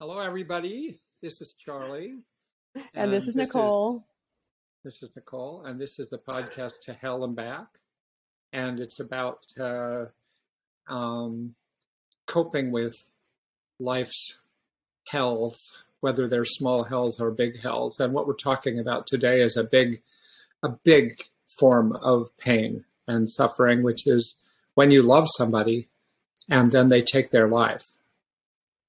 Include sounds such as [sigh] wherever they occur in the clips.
Hello, everybody. This is Charlie. And, this is Nicole. This is Nicole, and this is the podcast To Hell and Back. And it's about uh, um, coping with life's hells, whether they're small hells or big hells. And what we're talking about today is a big, a big form of pain and suffering, which is when you love somebody and then they take their life.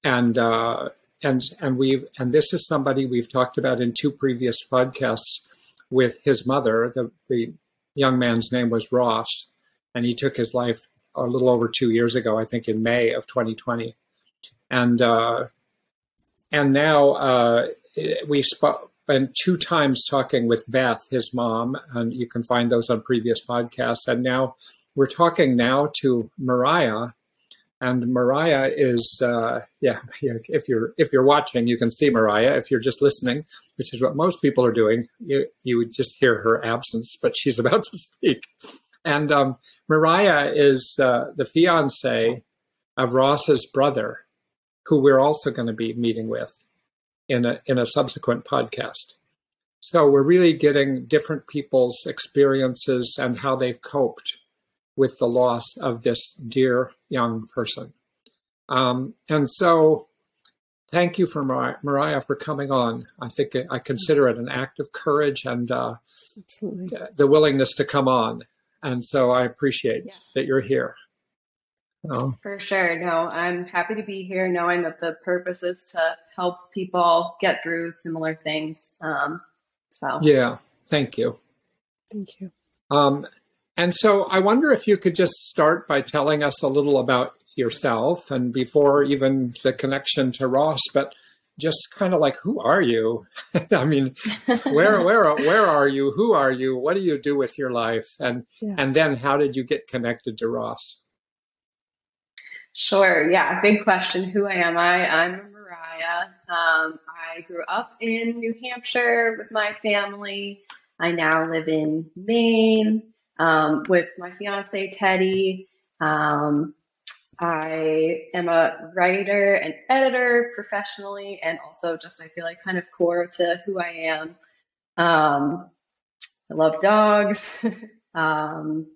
And uh, and and we and this is somebody we've talked about in two previous podcasts with his mother. The the young man's name was Ross, and he took his life a little over two years ago, I think in May of 2020, and uh, and now uh, we spent two times talking with Beth, his mom, and you can find those on previous podcasts. And now we're talking now to Mariya, and Mariya is, uh, yeah, if you're if you're watching, you can see Mariya. If you're just listening, which is what most people are doing, you you would just hear her absence, but she's [laughs] about to speak. And um, Mariya is uh, the fiance of Ross's brother, who we're also going to be meeting with in a in a subsequent podcast. So we're really getting different people's experiences and how they've coped with the loss of this dear young person. Um, and so, thank you for Mariya, Mariya, for coming on. I think I consider it an act of courage and uh, the willingness to come on. And so, I appreciate yeah. that you're here. Um, for sure. No, I'm happy to be here, knowing that the purpose is to help people get through similar things. Um, so, yeah, thank you. Thank you. Um, and so I wonder if you could just start by telling us a little about yourself and before even the connection to Ross, but just kind of like who are you? [laughs] I mean, where where where are you? Who are you? What do you do with your life? And yeah. and then how did you get connected to Ross? Sure. Yeah. Big question. Who am I? I'm Mariya. Um, I grew up in New Hampshire with my family. I now live in Maine um, with my fiance Teddy. Um, I am a writer and editor professionally, and also just I feel like kind of core to who I am. Um, I love dogs. [laughs] um,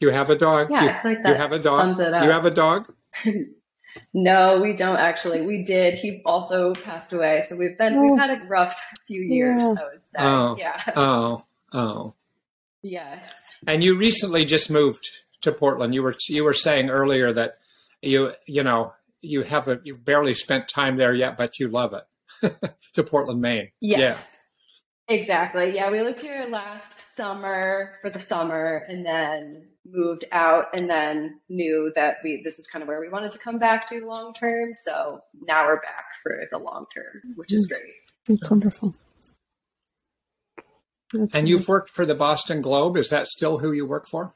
you have a dog. Yeah, you, I feel like that you have a dog. sums it up. You have a dog. [laughs] no, we don't actually. We did. He also passed away, so we've been oh. we've had a rough few years. Yeah. I would say. Oh. Yeah. Oh. Oh. Yes. And you recently just moved to Portland. You were you were saying earlier that you you know you haven't you barely spent time there yet, but you love it. [laughs] to Portland, Maine. Yes. Yeah. Exactly. Yeah, we lived here last summer for the summer and then moved out and then knew that we this is kind of where we wanted to come back to long term. So now we're back for the long term, which is mm. great. It's wonderful. That's and you've worked for the Boston Globe. Is that still who you work for?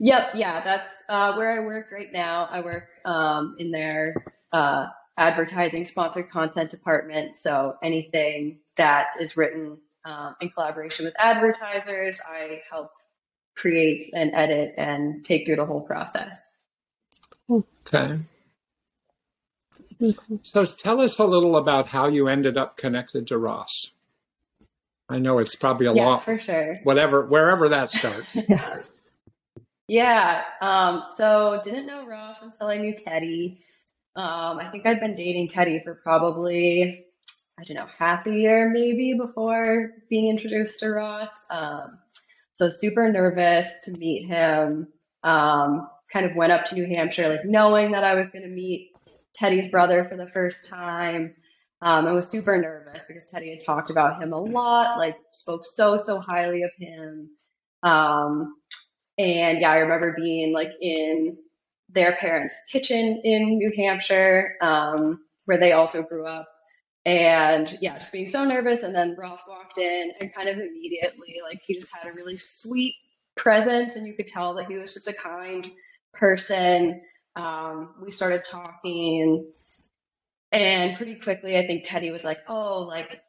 Yep. Yeah, that's uh, where I work right now. I work um, in their uh, advertising sponsored content department. So anything that is written um, in collaboration with advertisers, I help create and edit and take through the whole process. Okay. So tell us a little about how you ended up connected to Ross. I know it's probably a yeah, lot for sure. Whatever, wherever that [laughs] starts. yeah. Yeah. Um, so didn't know Ross until I knew Teddy. Um, I think I'd been dating Teddy for probably, I don't know, half a year maybe before being introduced to Ross. Um, so super nervous to meet him. Um, kind of went up to New Hampshire, like knowing that I was going to meet Teddy's brother for the first time. Um, I was super nervous because Teddy had talked about him a lot, like spoke so, so highly of him. Um, and yeah, I remember being like in their parents' kitchen in New Hampshire, um, where they also grew up. And yeah, just being so nervous. And then Ross walked in and kind of immediately, like, he just had a really sweet presence. And you could tell that he was just a kind person. Um, we started talking and pretty quickly, I think Teddy was like, oh, like,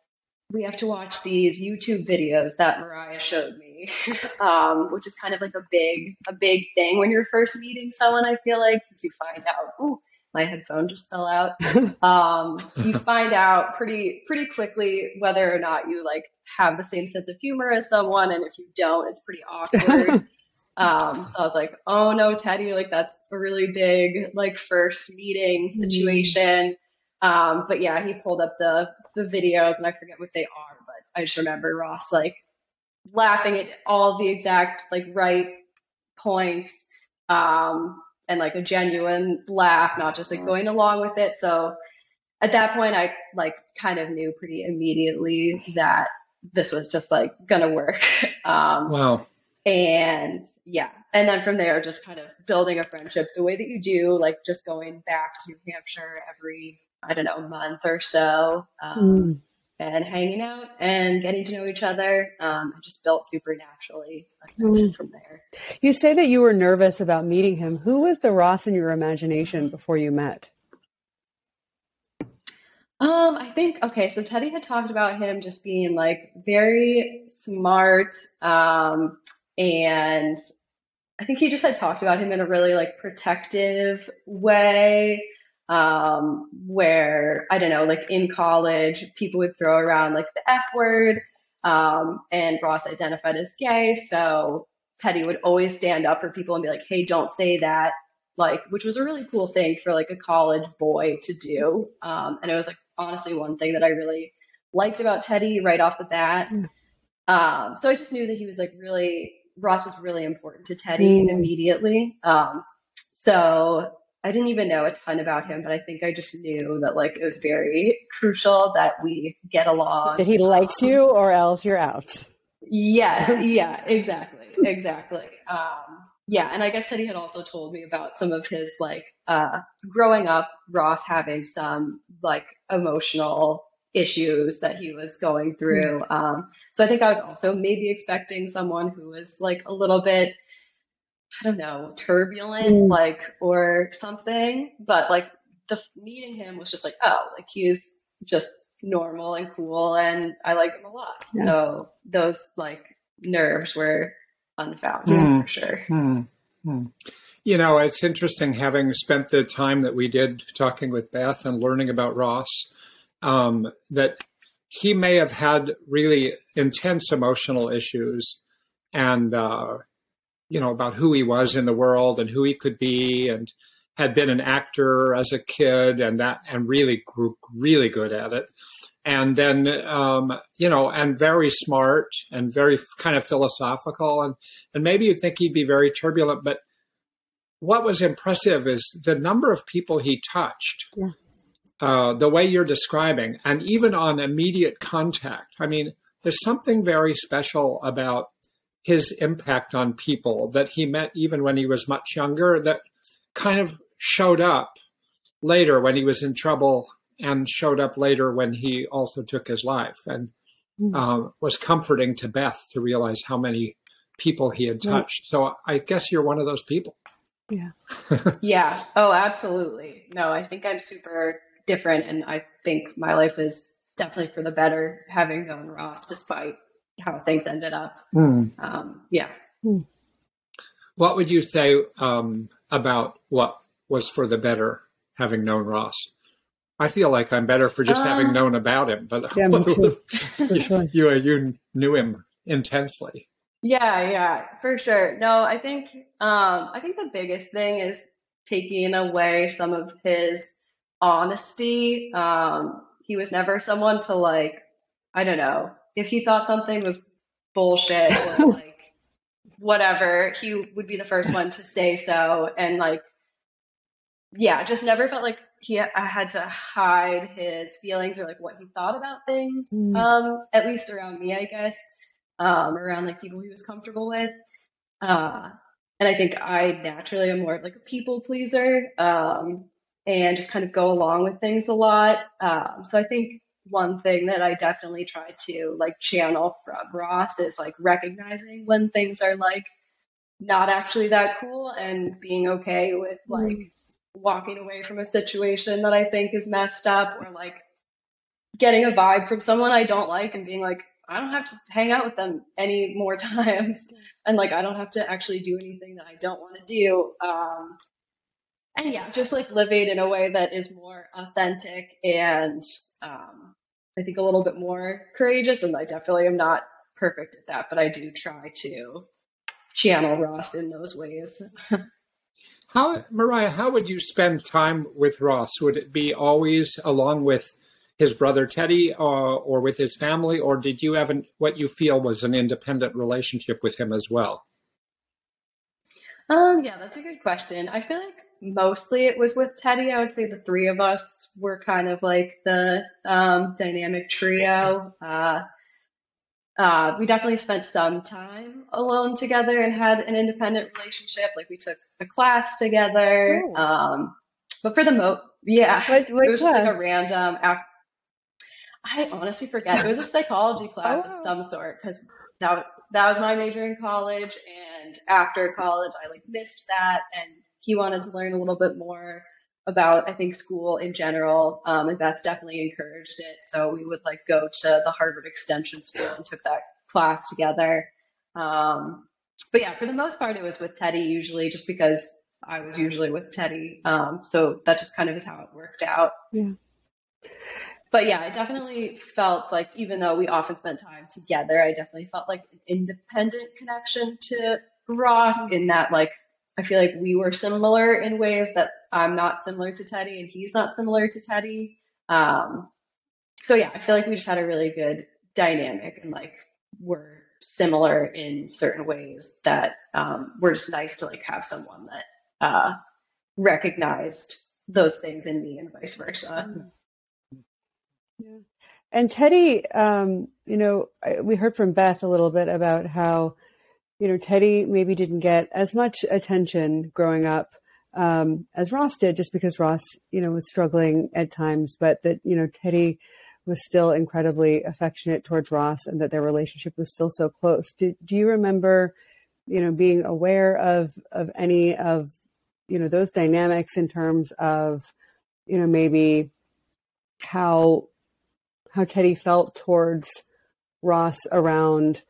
we have to watch these YouTube videos that Mariya showed me, [laughs] um, which is kind of like a big, a big thing when you're first meeting someone. I feel like because you find out, oh, my headphone just fell out. [laughs] Um, you find out pretty pretty quickly whether or not you like have the same sense of humor as someone, and if you don't, it's pretty awkward. [laughs] um, so I was like, oh no, Teddy, like that's a really big like first meeting mm. situation. Mm. Um, but yeah, he pulled up the the videos, and I forget what they are, but I just remember Ross like laughing at all the exact like right points um, and like a genuine laugh, not just like going along with it. So at that point, I like kind of knew pretty immediately that this was just like gonna work. [laughs] Um, wow. And yeah, and then from there, just kind of building a friendship the way that you do, like just going back to New Hampshire every I don't know a month or so. Um, mm and hanging out and getting to know each other. Um, I just built super naturally mm. from there. You say that you were nervous about meeting him. Who was the Ross in your imagination before you met? Um, I think okay. So Teddy had talked about him just being like very smart, um, and I think he just had talked about him in a really like protective way um, where I don't know, like in college, people would throw around like the F word, um, and Ross identified as gay, so Teddy would always stand up for people and be like, "Hey, don't say that," like, which was a really cool thing for like a college boy to do, um, and it was like honestly one thing that I really liked about Teddy right off the bat. Mm. Um, so I just knew that he was like really Ross was really important to Teddy mm. immediately. Um, so I didn't even know a ton about him, but I think I just knew that like it was very [laughs] crucial that we get along. That he likes you or else you're out. Yes, [laughs] yeah, exactly. Exactly. Um, yeah, and I guess Teddy had also told me about some of his like uh, growing up, Ross having some like emotional issues that he was going through. Mm. Um, so I think I was also maybe expecting someone who was like a little bit I don't know, turbulent, mm. like, or something. But like the meeting him was just like, oh, like he's just normal and cool and I like him a lot. Yeah. So those like nerves were unfounded mm. for sure. Mm. You know, it's interesting having spent the time that we did talking with Beth and learning about Ross, um, that he may have had really intense emotional issues and uh, you know, about who he was in the world and who he could be and had been an actor as a kid and that and really grew really good at it. And then um, you know and very smart and very kind of philosophical. And and maybe you think he'd be very turbulent but what was impressive is the number of people he touched yeah. uh, the way you're describing and even on immediate contact. I mean there's something very special about his impact on people that he met even when he was much younger that kind of showed up later when he was in trouble and showed up later when he also took his life and mm. um, was comforting to Beth to realize how many people he had touched. Right. So I guess you're one of those people. Yeah. [laughs] yeah. Oh, absolutely. No, I think I'm super different and I think my life is definitely for the better having known Ross despite how things ended up. Mm. Um, yeah. Mm. What would you say um, about what was for the better having known Ross? I feel like I'm better for just uh, having known about him, but yeah, [laughs] you, you, you knew him intensely. Yeah, yeah, for sure. No, I think um, I think the biggest thing is taking away some of his honesty. Um, he was never someone to like, I don't know, if he thought something was bullshit or [laughs] like whatever, he would be the first one to say so. And like, yeah, just never felt like he I had to hide his feelings or like what he thought about things. Mm. Um, at least around me, I guess. Um, around like people he was comfortable with. Uh, and I think I naturally am more of like a people pleaser. Um, and just kind of go along with things a lot. Um, so I think one thing that I definitely try to like channel from Ross is like recognizing when things are like not actually that cool and being okay with like mm. walking away from a situation that I think is messed up or like getting a vibe from someone I don't like and being like, I don't have to hang out with them any more [laughs] times. And like, I don't have to actually do anything that I don't want to do. Um, and yeah, just like living in a way that is more authentic and um, I think a little bit more courageous. And I definitely am not perfect at that, but I do try to channel Ross in those ways. [laughs] how, Mariya, how would you spend time with Ross? Would it be always along with his brother Teddy or, uh, or with his family, or did you have an, what you feel was an independent relationship with him as well? Um, yeah, that's a good question. I feel like mostly it was with Teddy. I would say the three of us were kind of like the um, dynamic trio. Uh, uh, we definitely spent some time alone together and had an independent relationship. Like we took a class together. Um, but for the mo, yeah, what, what it was just like a random. I honestly forget. It was a psychology class oh. of some sort because that that was my major in college, and after college, I like missed that, and he wanted to learn a little bit more about I think school in general, um, and that's definitely encouraged it. So we would like go to the Harvard Extension School and took that class together. Um, but yeah, for the most part, it was with Teddy usually, just because I was usually with Teddy. Um, so that just kind of is how it worked out. Yeah. But yeah, I definitely felt like even though we often spent time together, I definitely felt like an independent connection to Ross in that like I feel like we were similar in ways that I'm not similar to Teddy and he's not similar to Teddy. Um, so yeah, I feel like we just had a really good dynamic and like we're similar in certain ways that um, were just nice to like have someone that uh, recognized those things in me and vice versa. Yeah. And Teddy, um, you know, we heard from Beth a little bit about how you know, Teddy maybe didn't get as much attention growing up um, as Ross did, just because Ross, you know, was struggling at times, but that, you know, Teddy was still incredibly affectionate towards Ross and that their relationship was still so close. Do, do you remember, you know, being aware of, of any of, you know, those dynamics in terms of, you know, maybe how, how Teddy felt towards Ross around,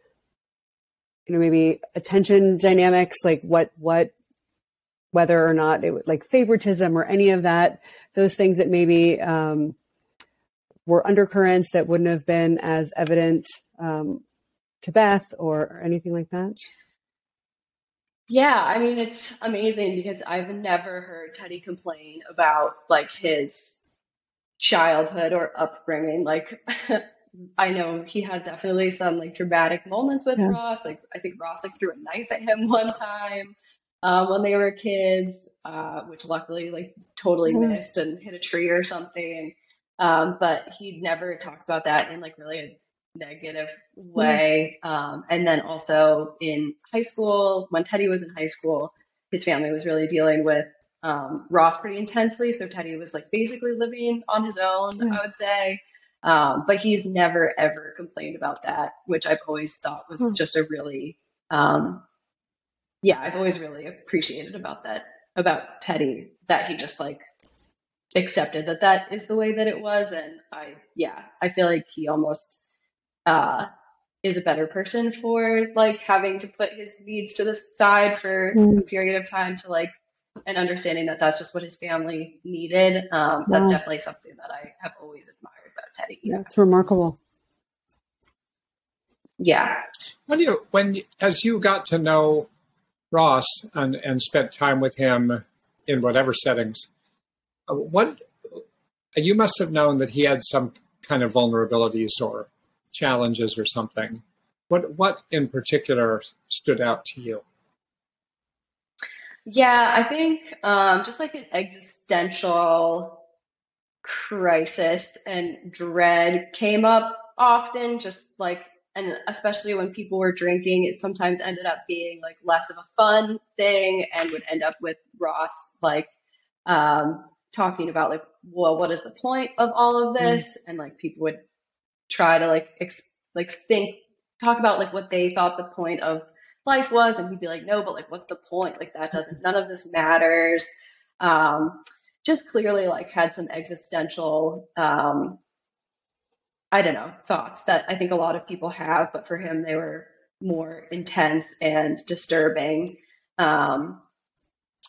you know maybe attention dynamics like what what whether or not it like favoritism or any of that those things that maybe um, were undercurrents that wouldn't have been as evident um, to Beth or, or anything like that? Yeah, I mean it's amazing because I've never heard Teddy complain about like his childhood or upbringing. Like [laughs] I know he had definitely some like dramatic moments with yeah. Ross. Like I think Ross like threw a knife at him [laughs] one time um, when they were kids, uh, which luckily like totally mm-hmm. missed and hit a tree or something. Um, but he never talks about that in like really a negative way. Mm-hmm. Um, and then also in high school, when Teddy was in high school, his family was really dealing with um, Ross pretty intensely. So Teddy was like basically living on his own, mm-hmm. I would say. Um, but he's never ever complained about that, which I've always thought was hmm. just a really, um, yeah, I've always really appreciated about that about Teddy that he just like accepted that that is the way that it was, and I, yeah, I feel like he almost uh, is a better person for like having to put his needs to the side for mm. a period of time to like and understanding that that's just what his family needed. Um, that's definitely something that I have always admired about Teddy. Yeah, it's remarkable. Yeah. When you when as you got to know Ross and and spent time with him in whatever settings, uh, what you must have known that he had some kind of vulnerabilities or challenges or something. What what in particular stood out to you? Yeah, I think um, just like an existential crisis and dread came up often, just like, and especially when people were drinking, it sometimes ended up being like less of a fun thing and would end up with Ross like um, talking about like, well, what is the point of all of mm. this? Mm. And like people would try to like, ex- like think, talk about like what they thought the point of life was and he'd be like no but like what's the point? Like that doesn't none of this matters. Um just clearly like had some existential um i don't know thoughts that i think a lot of people have but for him they were more intense and disturbing. Um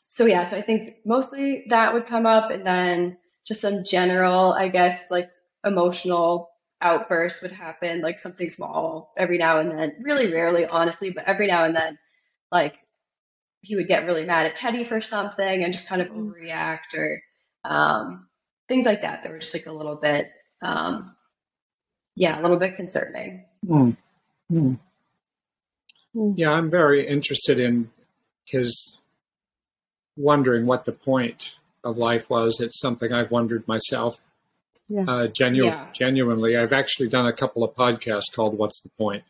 so yeah, so I think mostly that would come up, and then just some general, I guess, like emotional outbursts would happen, like something small every now and then. Really rarely, honestly, but every now and then, like he would get really mad at Teddy for something and just kind of Mm. overreact or um, things like that that were just like a little bit, um, yeah, a little bit concerning. Mm. Mm. Mm. Yeah, I'm very interested in his wondering what the point of life was. It's something I've wondered myself. Yeah. Uh, genu- Yeah. Genuinely, I've actually done a couple of podcasts called "What's the Point."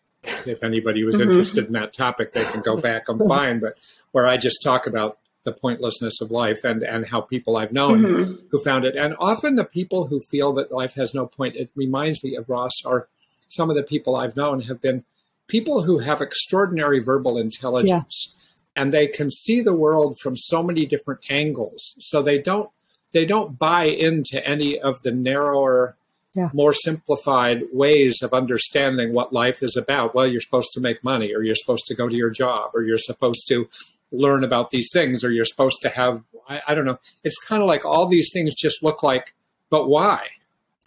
If anybody was [laughs] Mhm. interested in that topic, they can go back and [laughs] find. But where I just talk about the pointlessness of life and and how people I've known Mhm. who found it. And often the people who feel that life has no point, it reminds me of Ross, are some of the people I've known have been people who have extraordinary verbal intelligence and they can see the world from so many different angles. So they don't they don't buy into any of the narrower, Yeah. more simplified ways of understanding what life is about. Well, you're supposed to make money, or you're supposed to go to your job, or you're supposed to learn about these things, or you're supposed to have I, I don't know. It's kind of like all these things just look like, but why?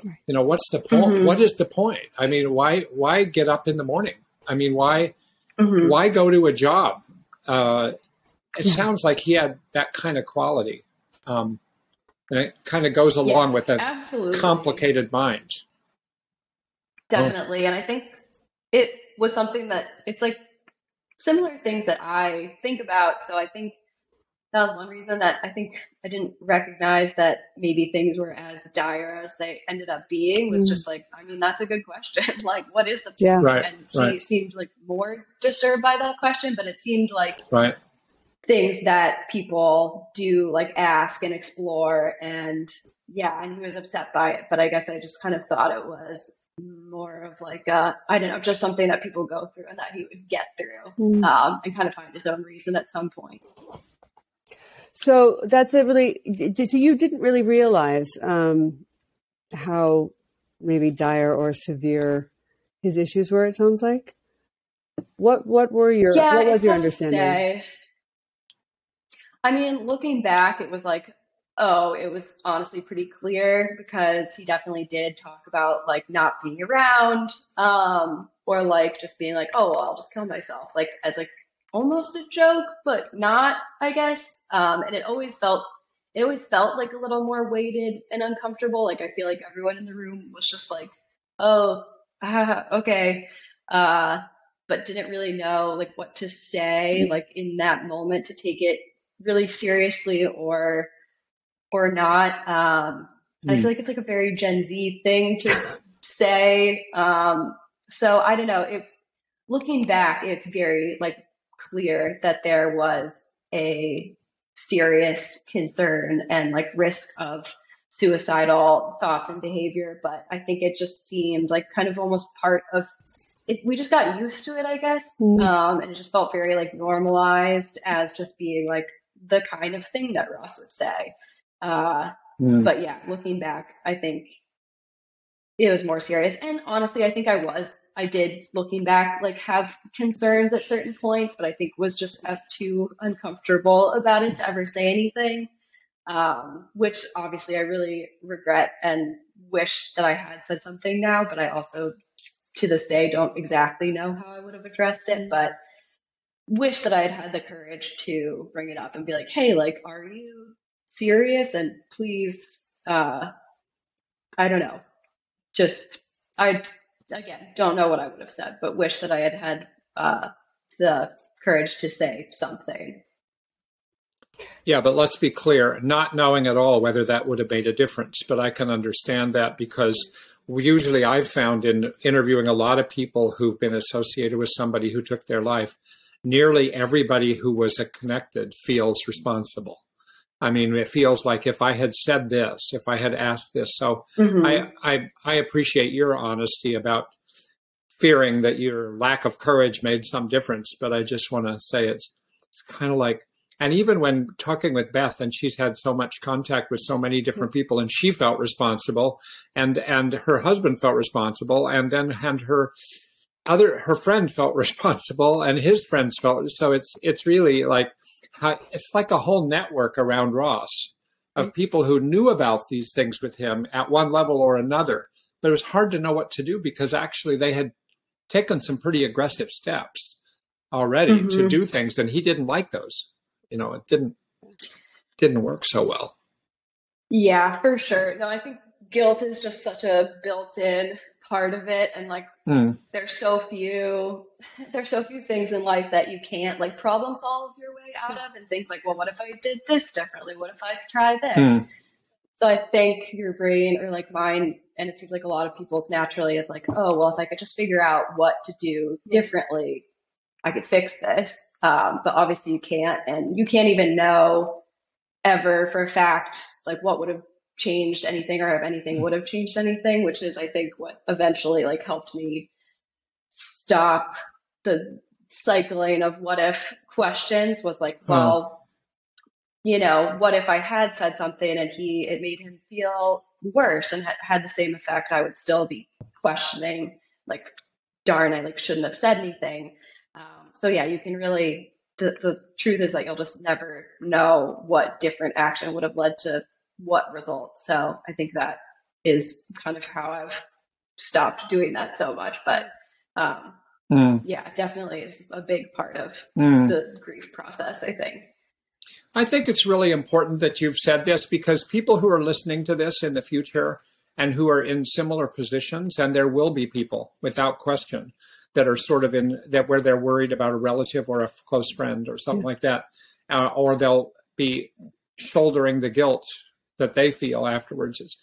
Right. You know, what's the point? Mhm. What is the point? I mean, why why get up in the morning? I mean, why Mhm. why go to a job? Uh, it Yeah. sounds like he had that kind of quality. Um, and it kind of goes along Yeah, with a Absolutely. complicated mind. Definitely. And I think it was something that it's like similar things that I think about. So I think that was one reason that I think I didn't recognize that maybe things were as dire as they ended up being was Mm. just like, I mean, that's a good question. [laughs] like, what is the Yeah. Right, And he right. seemed like more disturbed by that question, but it seemed like Right. Things that people do like ask and explore and yeah and he was upset by it but i guess i just kind of thought it was more of like uh i don't know just something that people go through and that he would get through Mm. um and kind of find his own reason at some point So that's a really. So you didn't really realize um, how maybe dire or severe his issues were. It sounds like. What What were your yeah What was your understanding? I mean looking back it was like oh it was honestly pretty clear because he definitely did talk about like not being around um or like just being like oh well, i'll just kill myself like as like almost a joke but not i guess. Um and it always felt it always felt like a little more weighted and uncomfortable. Like i feel like everyone in the room was just like oh [laughs] okay. Uh but didn't really know like what to say like in that moment to take it really seriously or or not. Um and i Hmm. feel like it's like a very gen z thing to say. Um so i don't know. It looking back it's very like clear that there was a serious concern and like risk of suicidal thoughts and behavior but i think it just seemed like kind of almost part of it. We just got used to it i guess. Mm. um and it just felt very like normalized as just being like the kind of thing that ross would say uh Mm. but yeah looking back i think it was more serious and honestly i think i was i did looking back like have concerns at certain points but i think was just too uncomfortable about it to ever say anything um, which obviously i really regret and wish that i had said something now but i also to this day don't exactly know how i would have addressed it but wish that i had had the courage to bring it up and be like hey like are you serious and please uh i don't know just i again don't know what i would have said but wish that i had had uh the courage to say something Yeah, but let's be clear, not knowing at all whether that would have made a difference. But I can understand that because usually I've found in interviewing a lot of people who've been associated with somebody who took their life, nearly everybody who was connected feels responsible. I mean, it feels like if I had said this, if I had asked this. So Mhm. I, I, I appreciate your honesty about fearing that your lack of courage made some difference. But I just want to say it's, it's kind of like, and even when talking with Beth, and she's had so much contact with so many different people, and she felt responsible, and and her husband felt responsible, and then and her other her friend felt [laughs] responsible, and his friends felt so. It's it's really like how it's like a whole network around Ross of people who knew about these things with him at one level or another. But it was hard to know what to do because actually they had taken some pretty aggressive steps already mm-hmm. to do things, and he didn't like those. You know, it didn't didn't work so well. Yeah, for sure. No, I think guilt is just such a built-in part of it and like mm. there's so few [laughs] there's so few things in life that you can't like problem solve your way out of and think like well what if i did this differently what if i try this mm. so i think your brain or like mine and it seems like a lot of people's naturally is like oh well if i could just figure out what to do differently i could fix this um, but obviously you can't and you can't even know ever for a fact like what would have changed anything or if anything hmm. would have changed anything, which is, I think, what eventually like helped me stop the cycling of what if questions was like, well, you know, what if I had said something and he, it made him feel worse and had the same effect, I would still be questioning like, darn, I like shouldn't have said anything. Um, so yeah, you can really, the, the truth is that you'll just never know what different action would have led to what results. So I think that is kind of how I've stopped doing that so much. But um, mm. yeah, definitely is a big part of mm. the grief process, I think. I think it's really important that you've said this because people who are listening to this in the future and who are in similar positions, and there will be people without question that are sort of in that where they're worried about a relative or a close friend or something yeah. like that, uh, or they'll be shouldering the guilt that they feel afterwards is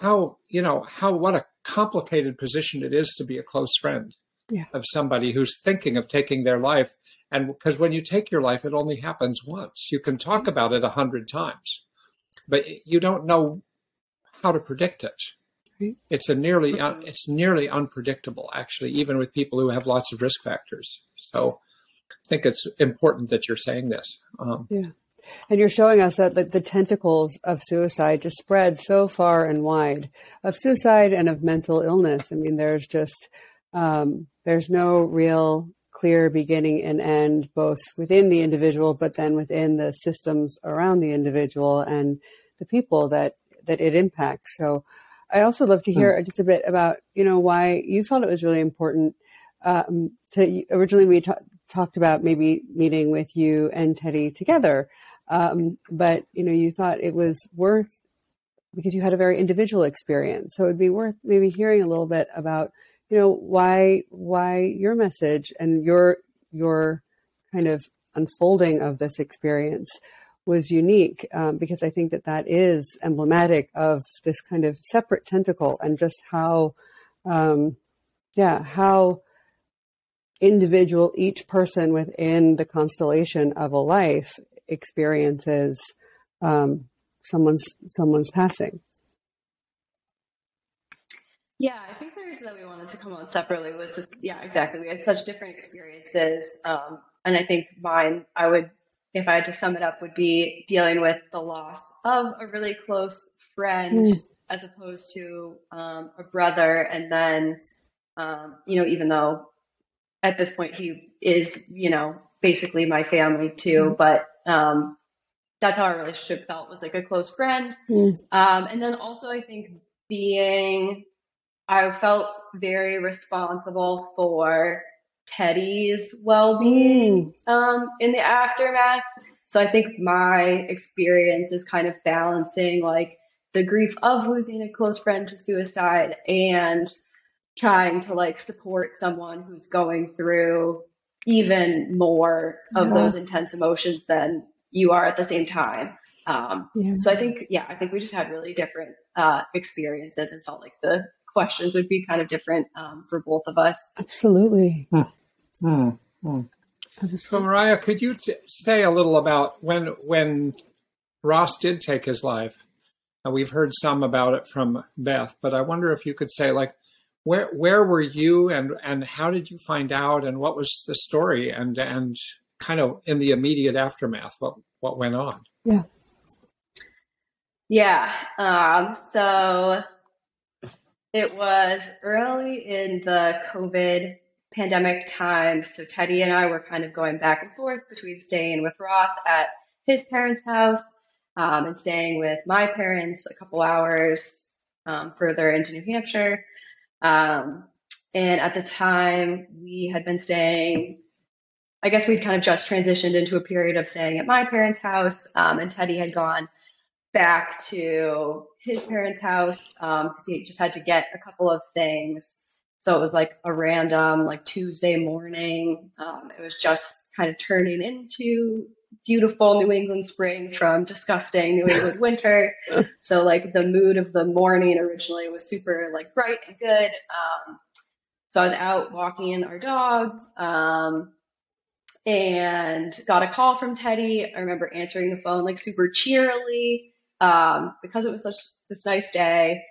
how you know how what a complicated position it is to be a close friend yeah. of somebody who's thinking of taking their life. And because when you take your life it only happens once. You can talk about it a hundred times but you don't know how to predict it. It's a nearly un, it's nearly unpredictable actually even with people who have lots of risk factors. So i think it's important that you're saying this um, yeah and you're showing us that the, the, tentacles of suicide just spread so far and wide of suicide and of mental illness. I mean, there's just, um, there's no real clear beginning and end, both within the individual, but then within the systems around the individual and the people that, that it impacts. So I also love to hear hmm. just a bit about, you know, why you felt it was really important um, to originally we ta- talked about maybe meeting with you and Teddy together um, but you know, you thought it was worth because you had a very individual experience. So it'd be worth maybe hearing a little bit about, you know, why why your message and your your kind of unfolding of this experience was unique um, because I think that that is emblematic of this kind of separate tentacle and just how, um, yeah, how individual each person within the constellation of a life experiences um, someone's someone's passing. Yeah, I think the reason that we wanted to come on separately was just yeah, exactly. We had such different experiences, um, and I think mine, I would, if I had to sum it up, would be dealing with the loss of a really close friend mm. as opposed to um, a brother, and then um, you know, even though at this point he is, you know, basically my family too, mm. but um, that's how our relationship felt was like a close friend. Mm. Um, and then also, I think being, I felt very responsible for Teddy's well being mm. um, in the aftermath. So I think my experience is kind of balancing like the grief of losing a close friend to suicide and trying to like support someone who's going through even more of yeah. those intense emotions than you are at the same time. Um, yeah. So I think, yeah, I think we just had really different uh, experiences and felt like the questions would be kind of different um, for both of us. Absolutely. Hmm. Hmm. Hmm. So Mariya, could you t- say a little about when when Ross did take his life? And we've heard some about it from Beth, but I wonder if you could say like where where were you and and how did you find out and what was the story and and kind of in the immediate aftermath what what went on yeah yeah um, so it was early in the covid pandemic times. So Teddy and I were kind of going back and forth between staying with Ross at his parents' house um, and staying with my parents a couple hours um, further into New Hampshire. Um, and at the time, we had been staying, I guess we'd kind of just transitioned into a period of staying at my parents' house, um, and Teddy had gone back to his parents' house because um, he just had to get a couple of things. So it was like a random, like Tuesday morning. Um, it was just kind of turning into beautiful New England spring from disgusting New England winter. so like the mood of the morning originally was super like bright and good. Um, so I was out walking our dog um, and got a call from Teddy. I remember answering the phone like super cheerily um, because it was such this nice day.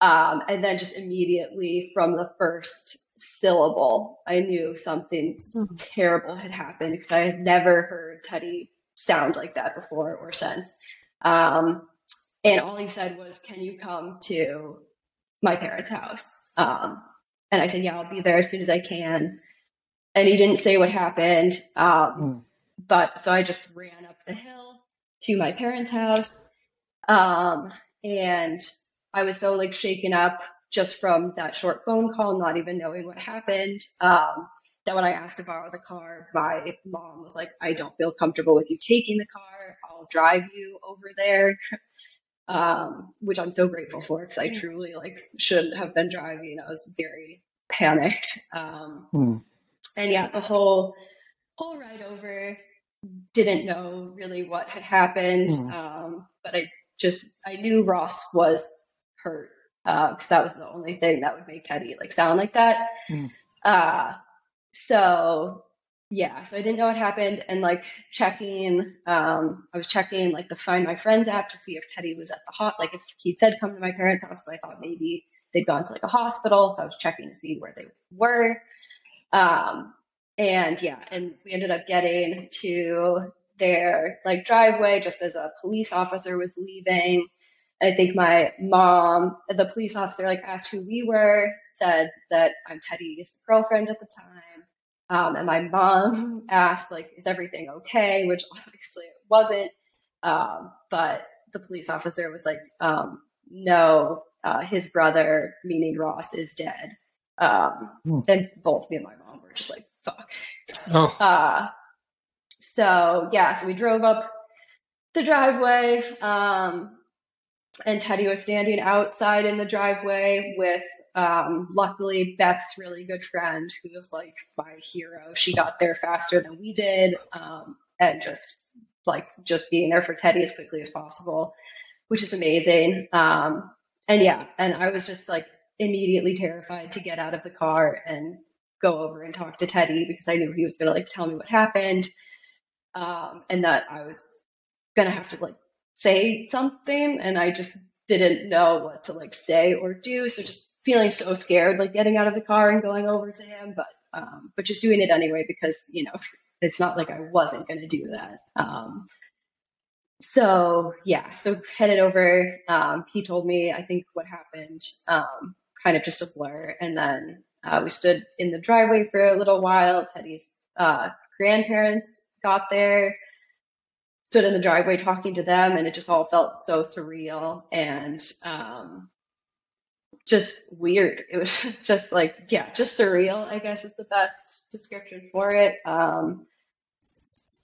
Um, and then just immediately from the first syllable, I knew something mm-hmm. terrible had happened because I had never heard Teddy sound like that before or since. Um, and all he said was, Can you come to my parents' house? Um, and I said, Yeah, I'll be there as soon as I can. And he didn't say what happened. Mm. But so I just ran up the hill to my parents' house. Um, and I was so like shaken up just from that short phone call, not even knowing what happened. Um, that when I asked to borrow the car, my mom was like, I don't feel comfortable with you taking the car. I'll drive you over there. [laughs] Um, which I'm so grateful for because I truly like shouldn't have been driving. I was very panicked. Um, hmm. and yeah, the whole whole ride over didn't know really what had happened. Hmm. Um, but I just I knew Ross was hurt because uh, that was the only thing that would make Teddy like sound like that. Mm. Uh, so yeah, so I didn't know what happened, and like checking, um, I was checking like the Find My Friends app to see if Teddy was at the hot, like if he'd said come to my parents' house, but I thought maybe they'd gone to like a hospital, so I was checking to see where they were. Um, and yeah, and we ended up getting to their like driveway just as a police officer was leaving. I think my mom, the police officer, like asked who we were, said that I'm Teddy's girlfriend at the time. Um, and my mom [laughs] asked, like, is everything okay? Which [laughs] obviously it wasn't. Um, but the police officer was like, um, no, uh, his brother, meaning Ross, is dead. Um, hmm. And both me and my mom were just like, fuck. Oh. Uh, so, yeah, so we drove up the driveway. Um, and Teddy was standing outside in the driveway with, um, luckily, Beth's really good friend, who was like my hero. She got there faster than we did, um, and just like just being there for Teddy as quickly as possible, which is amazing. Um, and yeah, and I was just like immediately terrified to get out of the car and go over and talk to Teddy because I knew he was going to like tell me what happened, um, and that I was going to have to like say something and I just didn't know what to like say or do. So just feeling so scared, like getting out of the car and going over to him, but um, but just doing it anyway because you know [laughs] it's not like I wasn't going to do that. Um, so yeah, so headed over. Um, he told me I think what happened, um, kind of just a blur, and then uh, we stood in the driveway for a little while. Teddy's uh, grandparents got there stood in the driveway talking to them, and it just all felt so surreal and um, just weird. It was [laughs] just like, yeah, just surreal, I guess is the best description for it. Um,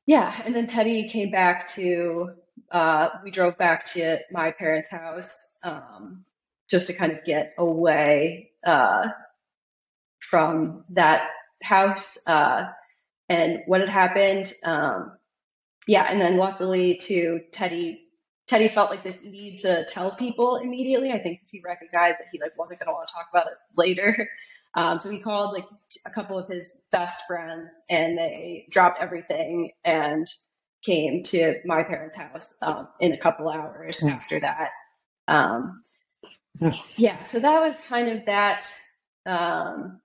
yeah, and then Teddy came back to, uh, we drove back to my parents' house um, just to kind of get away uh, from that house. Uh, and what had happened, um, yeah, and then luckily to Teddy, Teddy felt like this need to tell people immediately. I think because he recognized that he like wasn't going to want to talk about it [laughs] later. Um, so he called like a couple of his best friends, and they dropped everything and came to my parents' house um, in a couple hours mm. after that. Um, yeah, so that was kind of that um,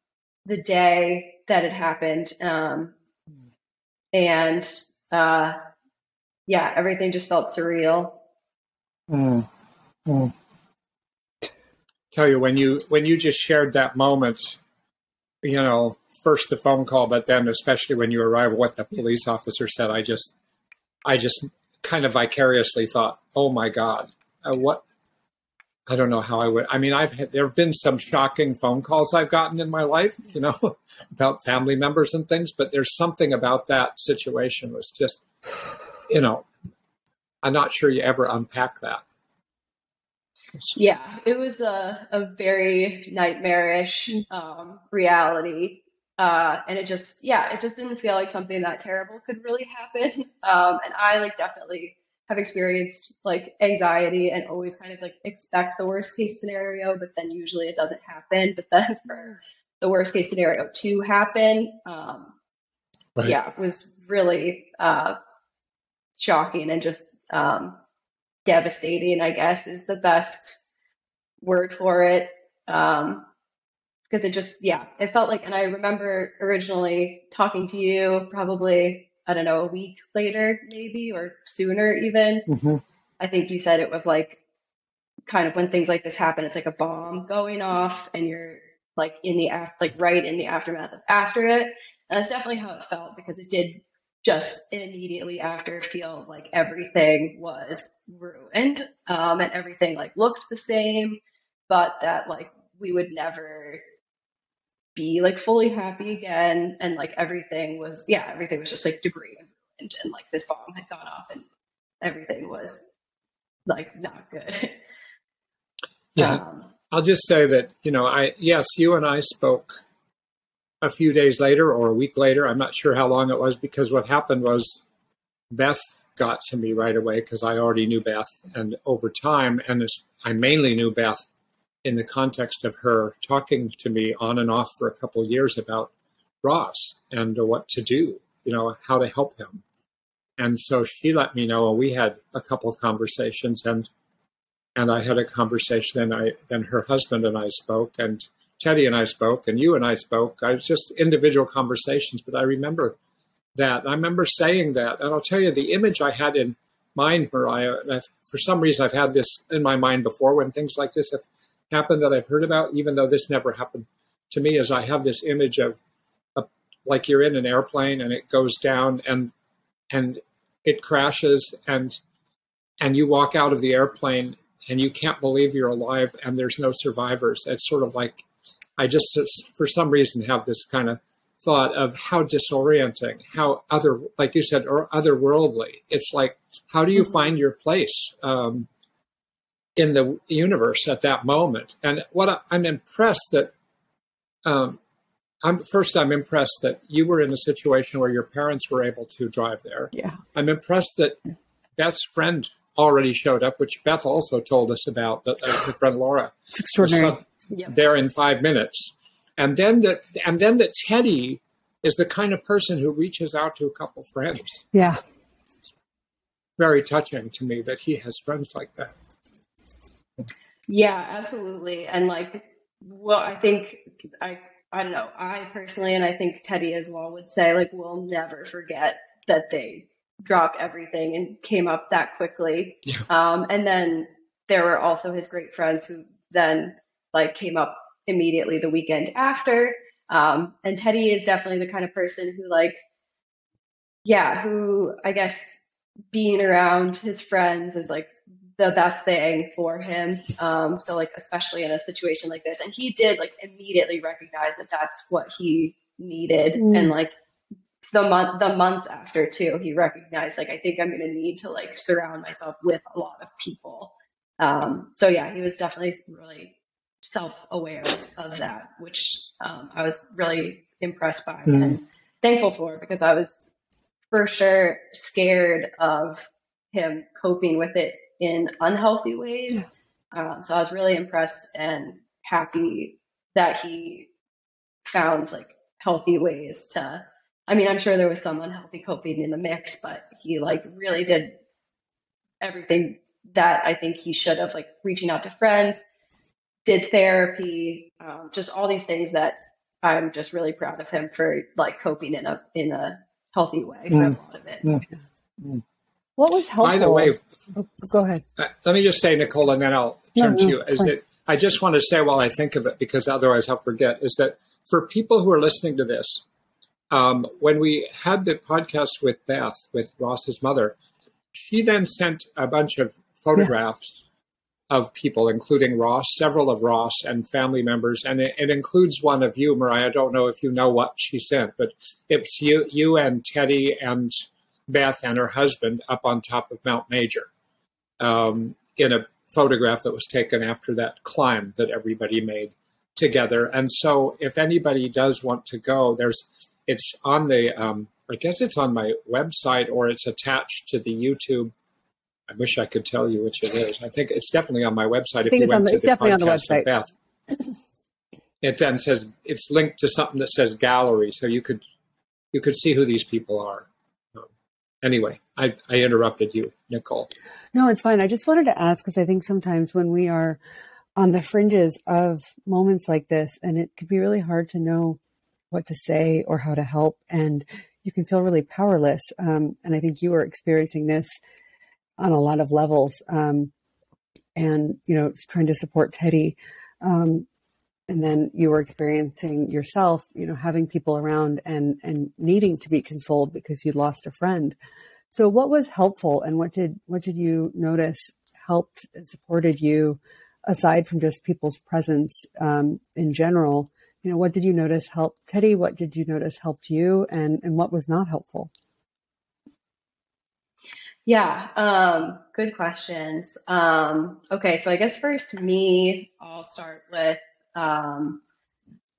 the day that it happened, um, and uh, yeah, everything just felt surreal. Mm. Mm. Tell you when you when you just shared that moment, you know, first the phone call, but then especially when you arrive, what the police officer said, I just, I just kind of vicariously thought, oh my God, uh, what? I don't know how I would. I mean, I've had, there have been some shocking phone calls I've gotten in my life, you know, [laughs] about family members and things, but there's something about that situation was just, you know, I'm not sure you ever unpack that. Yeah, it was a, a very nightmarish um, reality. Uh, and it just, yeah, it just didn't feel like something that terrible could really happen. [laughs] Um, and I like definitely have experienced like anxiety and always kind of like expect the worst case scenario, but then usually it doesn't happen. But then [laughs] for the worst case scenario to happen, um, right. yeah, it was really uh, shocking and just um, devastating, I guess, is the best word for it. Um, because it just, yeah, it felt like, and I remember originally talking to you probably, I don't know, a week later, maybe, or sooner even. Mm-hmm. I think you said it was like kind of when things like this happen, it's like a bomb going off and you're like in the, like right in the aftermath of after it. And that's definitely how it felt because it did just immediately after feel like everything was ruined um, and everything like looked the same, but that like we would never be like fully happy again and like everything was yeah everything was just like debris and ruined and like this bomb had gone off and everything was like not good. Yeah. Um, i'll just say that you know i yes you and i spoke a few days later or a week later. I'm not sure how long it was because what happened was Beth got to me right away because I already knew Beth. And over time, and this, I mainly knew Beth in the context of her talking to me on and off for a couple years about Ross and what to do, you know, how to help him. And so she let me know, and we had a couple of conversations, and and I had a conversation, and I then her husband and I spoke, and Teddy and I spoke, and you and I spoke. I was just individual conversations, but I remember that. I remember saying that, and I'll tell you the image I had in mind, Mariya. for some reason, I've had this in my mind before when things like this have happened that I've heard about, even though this never happened to me. Is I have this image of, a, like you're in an airplane and it goes down and and it crashes and and you walk out of the airplane and you can't believe you're alive and there's no survivors. It's sort of like I just, for some reason, have this kind of thought of how disorienting, how other, like you said, or otherworldly. It's like, how do you mm-hmm. find your place um, in the universe at that moment? And what I, am impressed that, um, I'm first, I'm impressed that you were in a situation where your parents were able to drive there. Yeah. I'm impressed that Beth's friend already showed up, which Beth also told us about, that uh, her friend Laura. It's extraordinary yep. there in five minutes. And then that and then that Teddy is the kind of person who reaches out to a couple friends. Yeah. Very touching to me that he has friends like that. Yeah, absolutely. And like well, I think I I don't know, I personally and I think Teddy as well would say like we'll never forget that they dropped everything and came up that quickly. Yeah. Um, and then there were also his great friends who then like came up immediately the weekend after. Um, and Teddy is definitely the kind of person who like, yeah, who I guess being around his friends is like the best thing for him. Um, so like, especially in a situation like this, and he did like immediately recognize that that's what he needed. Mm. And like the month, the months after too, he recognized like, I think I'm going to need to like surround myself with a lot of people. Um, so yeah, he was definitely really self-aware of that, which um, I was really impressed by mm. and thankful for because I was for sure scared of him coping with it in unhealthy ways. Um, so I was really impressed and happy that he found like healthy ways to. I mean, I'm sure there was some unhealthy coping in the mix, but he like really did everything that I think he should have, like reaching out to friends, did therapy, um, just all these things that I'm just really proud of him for like coping in a in a healthy way for mm. a lot of it. Mm. Mm. What was helpful? By the way, oh, go ahead. Uh, let me just say, Nicole, and then I'll turn no, to you. Is that I just want to say while I think of it, because otherwise I'll forget, is that for people who are listening to this, um, when we had the podcast with Beth, with Ross's mother, she then sent a bunch of photographs yeah. Of people, including Ross, several of Ross and family members, and it, it, includes one of you, Mariya. I don't know if you know what she sent, but it's you, you and Teddy and Beth and her husband up on top of Mount Major um, in a photograph that was taken after that climb that everybody made together. And so, if anybody does want to go, there's it's on the um, I guess it's on my website or it's attached to the YouTube. I wish I could tell you which it is. I think it's definitely on my website. I think it's, on the, it's definitely on the website. Beth, it then says it's linked to something that says gallery, so you could you could see who these people are. Um, anyway, I, I interrupted you, Nicole. No, it's fine. I just wanted to ask because I think sometimes when we are on the fringes of moments like this, and it can be really hard to know what to say or how to help, and you can feel really powerless. Um, and I think you were experiencing this on a lot of levels, um, and you know, trying to support Teddy. Um, and then you were experiencing yourself, you know, having people around and and needing to be consoled because you lost a friend. So, what was helpful, and what did what did you notice helped and supported you, aside from just people's presence um, in general? You know, what did you notice helped Teddy? What did you notice helped you, and and what was not helpful? Yeah, um, good questions. Um, okay, so I guess first, me, I'll start with um,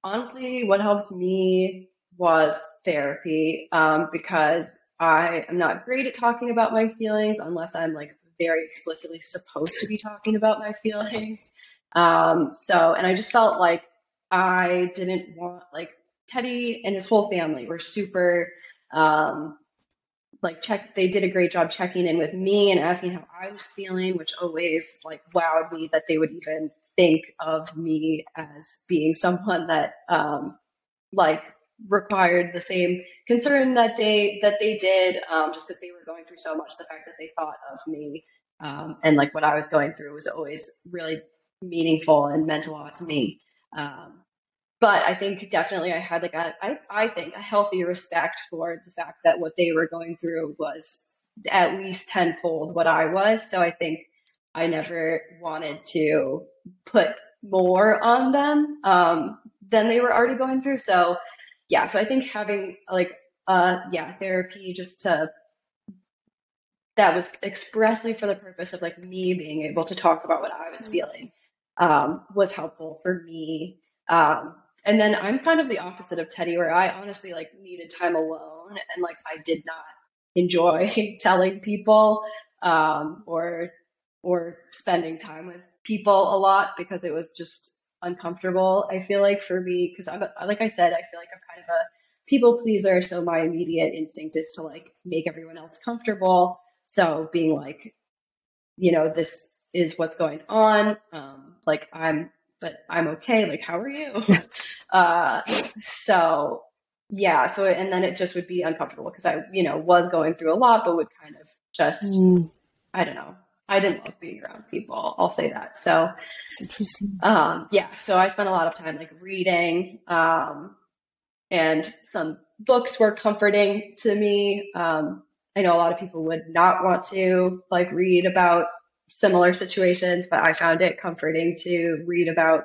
honestly, what helped me was therapy um, because I am not great at talking about my feelings unless I'm like very explicitly supposed to be talking about my feelings. Um, so, and I just felt like I didn't want, like, Teddy and his whole family were super, um, like, check, they did a great job checking in with me and asking how I was feeling, which always, like, wowed me that they would even think of me as being someone that, um, like, required the same concern that they that they did um, just because they were going through so much the fact that they thought of me um, and like what i was going through was always really meaningful and meant a lot to me um, but i think definitely i had like a I, I think a healthy respect for the fact that what they were going through was at least tenfold what i was so i think i never wanted to put more on them um, than they were already going through so yeah, so I think having like uh yeah, therapy just to that was expressly for the purpose of like me being able to talk about what I was mm-hmm. feeling um, was helpful for me. Um, and then I'm kind of the opposite of Teddy, where I honestly like needed time alone and like I did not enjoy [laughs] telling people um, or or spending time with people a lot because it was just uncomfortable. I feel like for me, because I'm like I said, I feel like I'm kind of a people pleaser, so my immediate instinct is to like make everyone else comfortable. So being like, you know, this is what's going on. Um, like I'm, but I'm okay. Like, how are you? [laughs] uh, so yeah. So and then it just would be uncomfortable because I, you know, was going through a lot, but would kind of just, mm. I don't know, I didn't love being around people. I'll say that. So interesting. Um, yeah. So I spent a lot of time like reading, um, and some books were comforting to me. Um, I know a lot of people would not want to like read about similar situations, but I found it comforting to read about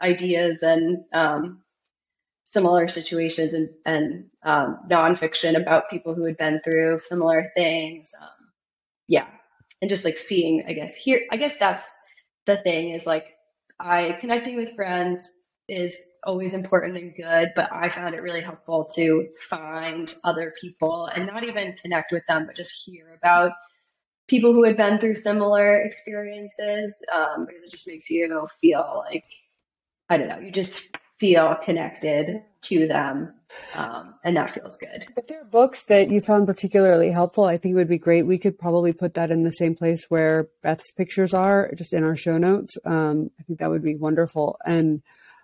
ideas and um, similar situations and, and um, nonfiction about people who had been through similar things. Um, yeah, and just like seeing, I guess here, I guess that's the thing is like I connecting with friends is always important and good, but I found it really helpful to find other people and not even connect with them, but just hear about people who had been through similar experiences um, because it just makes you feel like I don't know, you just feel connected to them um, and that feels good. If there are books that you found particularly helpful, I think it would be great. We could probably put that in the same place where Beth's pictures are, just in our show notes. Um, I think that would be wonderful. And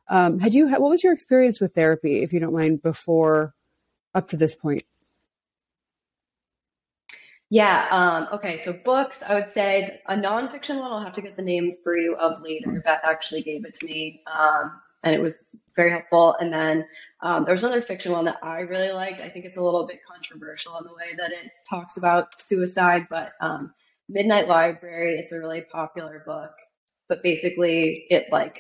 um, had you, what was your experience with therapy, if you don't mind, before up to this point? Yeah. Um, okay. So books, I would say a nonfiction one. I'll have to get the name for you of later. Beth actually gave it to me. Um, and it was very helpful. And then um, there was another fiction one that I really liked. I think it's a little bit controversial in the way that it talks about suicide, but um, Midnight Library. It's a really popular book, but basically it like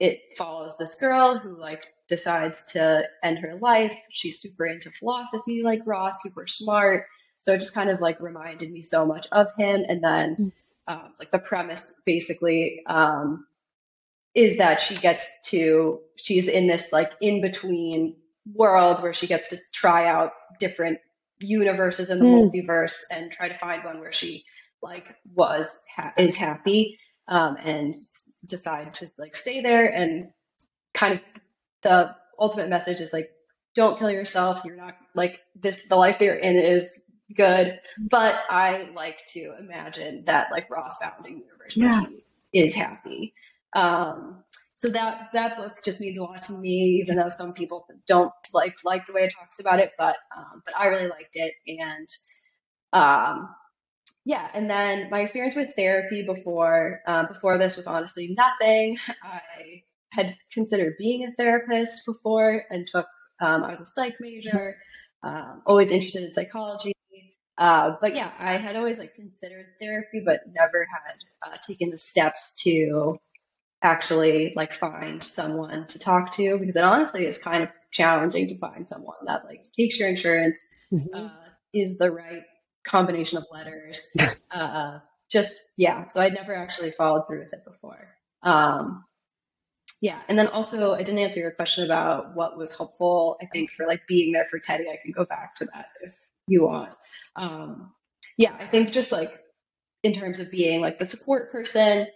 it follows this girl who like decides to end her life. She's super into philosophy, like Ross, super smart. So it just kind of like reminded me so much of him. And then, hmm. um, like the premise basically um, is that she gets to she's in this like in between world where she gets to try out different universes in the mm. multiverse and try to find one where she like was ha- is happy um, and decide to like stay there and kind of the ultimate message is like don't kill yourself you're not like this the life they're in is good but i like to imagine that like ross founding a universe yeah. is happy um, so that that book just means a lot to me, even though some people don't like like the way it talks about it. But um, but I really liked it, and um, yeah. And then my experience with therapy before uh, before this was honestly nothing. I had considered being a therapist before, and took um, I was a psych major, um, always interested in psychology. Uh, but yeah, I had always like considered therapy, but never had uh, taken the steps to actually like find someone to talk to because it honestly is kind of challenging to find someone that like takes your insurance mm-hmm. uh, is the right combination of letters [laughs] uh, just yeah so i'd never actually followed through with it before um, yeah and then also i didn't answer your question about what was helpful i think for like being there for teddy i can go back to that if you want um, yeah i think just like in terms of being like the support person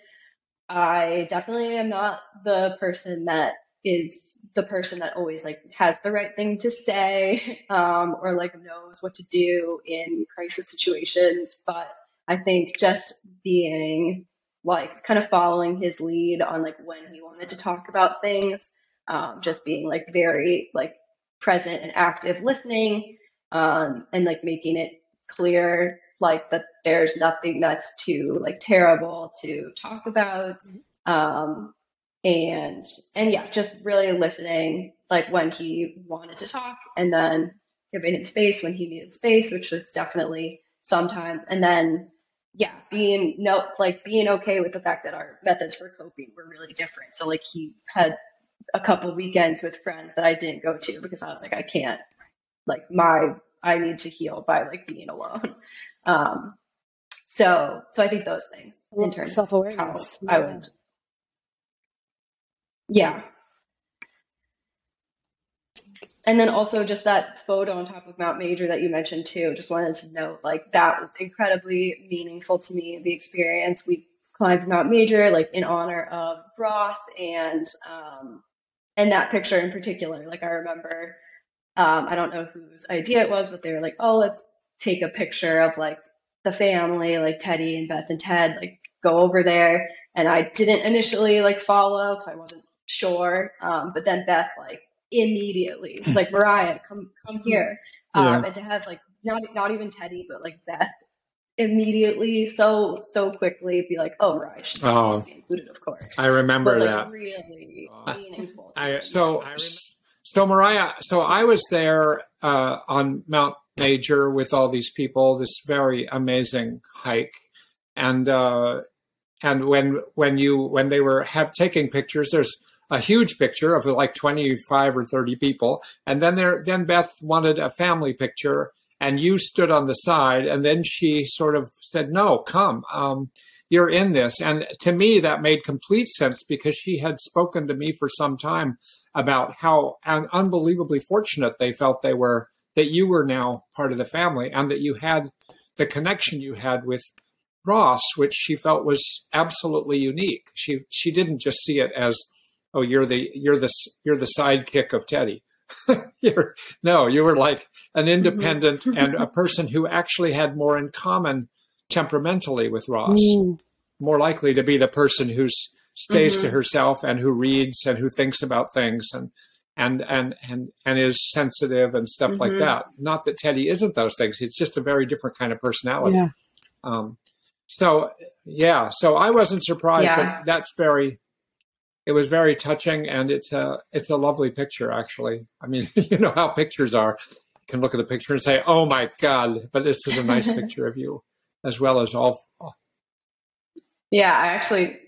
I definitely am not the person that is the person that always like has the right thing to say [laughs] um, or like knows what to do in crisis situations. But I think just being like kind of following his lead on like when he wanted to talk about things, um, just being like very like present and active listening um, and like making it clear like that there's nothing that's too like terrible to talk about. Um and and yeah just really listening like when he wanted to talk and then giving him space when he needed space which was definitely sometimes. And then yeah being no like being okay with the fact that our methods for coping were really different. So like he had a couple weekends with friends that i didn't go to because i was like i can't like my i need to heal by like being alone um, so, so I think those things in terms of self awareness. Yeah. I would, yeah. And then also just that photo on top of Mount Major that you mentioned too. Just wanted to note, like that was incredibly meaningful to me. The experience we climbed Mount Major, like in honor of Ross, and um, and that picture in particular. Like I remember, um, I don't know whose idea it was, but they were like, "Oh, let's take a picture of like the family, like Teddy and Beth and Ted, like go over there. And I didn't initially like follow because I wasn't sure. Um, but then Beth like immediately was like, Mariya, come come here. Um, yeah. and to have like not not even Teddy, but like Beth immediately so so quickly be like, oh, Mariya should oh, be included, of course. I remember was, that. Like, really meaningful. I, so so Mariya, so I was there uh, on Mount Major with all these people. This very amazing hike, and uh, and when when you when they were have taking pictures, there's a huge picture of like 25 or 30 people, and then there then Beth wanted a family picture, and you stood on the side, and then she sort of said, "No, come." Um, you're in this. And to me, that made complete sense because she had spoken to me for some time about how unbelievably fortunate they felt they were that you were now part of the family and that you had the connection you had with Ross, which she felt was absolutely unique. She she didn't just see it as, oh, you're the you're the you're the sidekick of Teddy. [laughs] no, you were like an mm-hmm. independent and [laughs] a person who actually had more in common temperamentally with Ross. Mm. More likely to be the person who stays mm-hmm. to herself and who reads and who thinks about things and and and and and is sensitive and stuff mm-hmm. like that. Not that Teddy isn't those things. It's just a very different kind of personality. Yeah. Um, so yeah, so I wasn't surprised, yeah. but that's very it was very touching, and it's a it's a lovely picture. Actually, I mean, [laughs] you know how pictures are. You can look at the picture and say, "Oh my God!" But this is a nice [laughs] picture of you, as well as all. Yeah, I actually,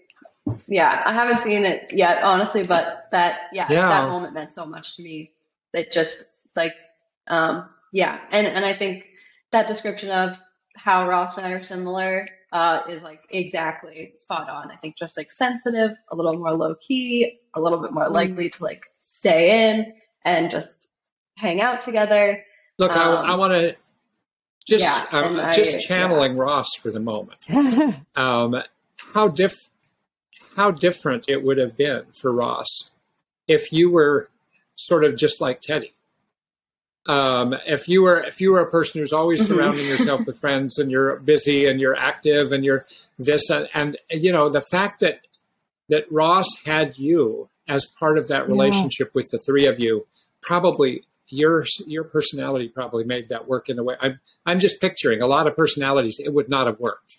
yeah, I haven't seen it yet, honestly, but that yeah, Yeah. that moment meant so much to me. That just like, um, yeah, and and I think that description of how Ross and I are similar uh, is like exactly spot on. I think just like sensitive, a little more low key, a little bit more Mm. likely to like stay in and just hang out together. Look, Um, I, I want to just yeah, um, and I- just channeling Ross for the moment. [laughs] um, how diff how different it would have been for Ross if you were sort of just like Teddy. Um, if you were if you were a person who's always Mhm. surrounding yourself with friends and you're busy and you're active and you're this and, and you know the fact that that Ross had you as part of that Yeah. relationship with the three of you probably your your personality probably made that work in a way. I'm I'm just picturing a lot of personalities. It would not have worked.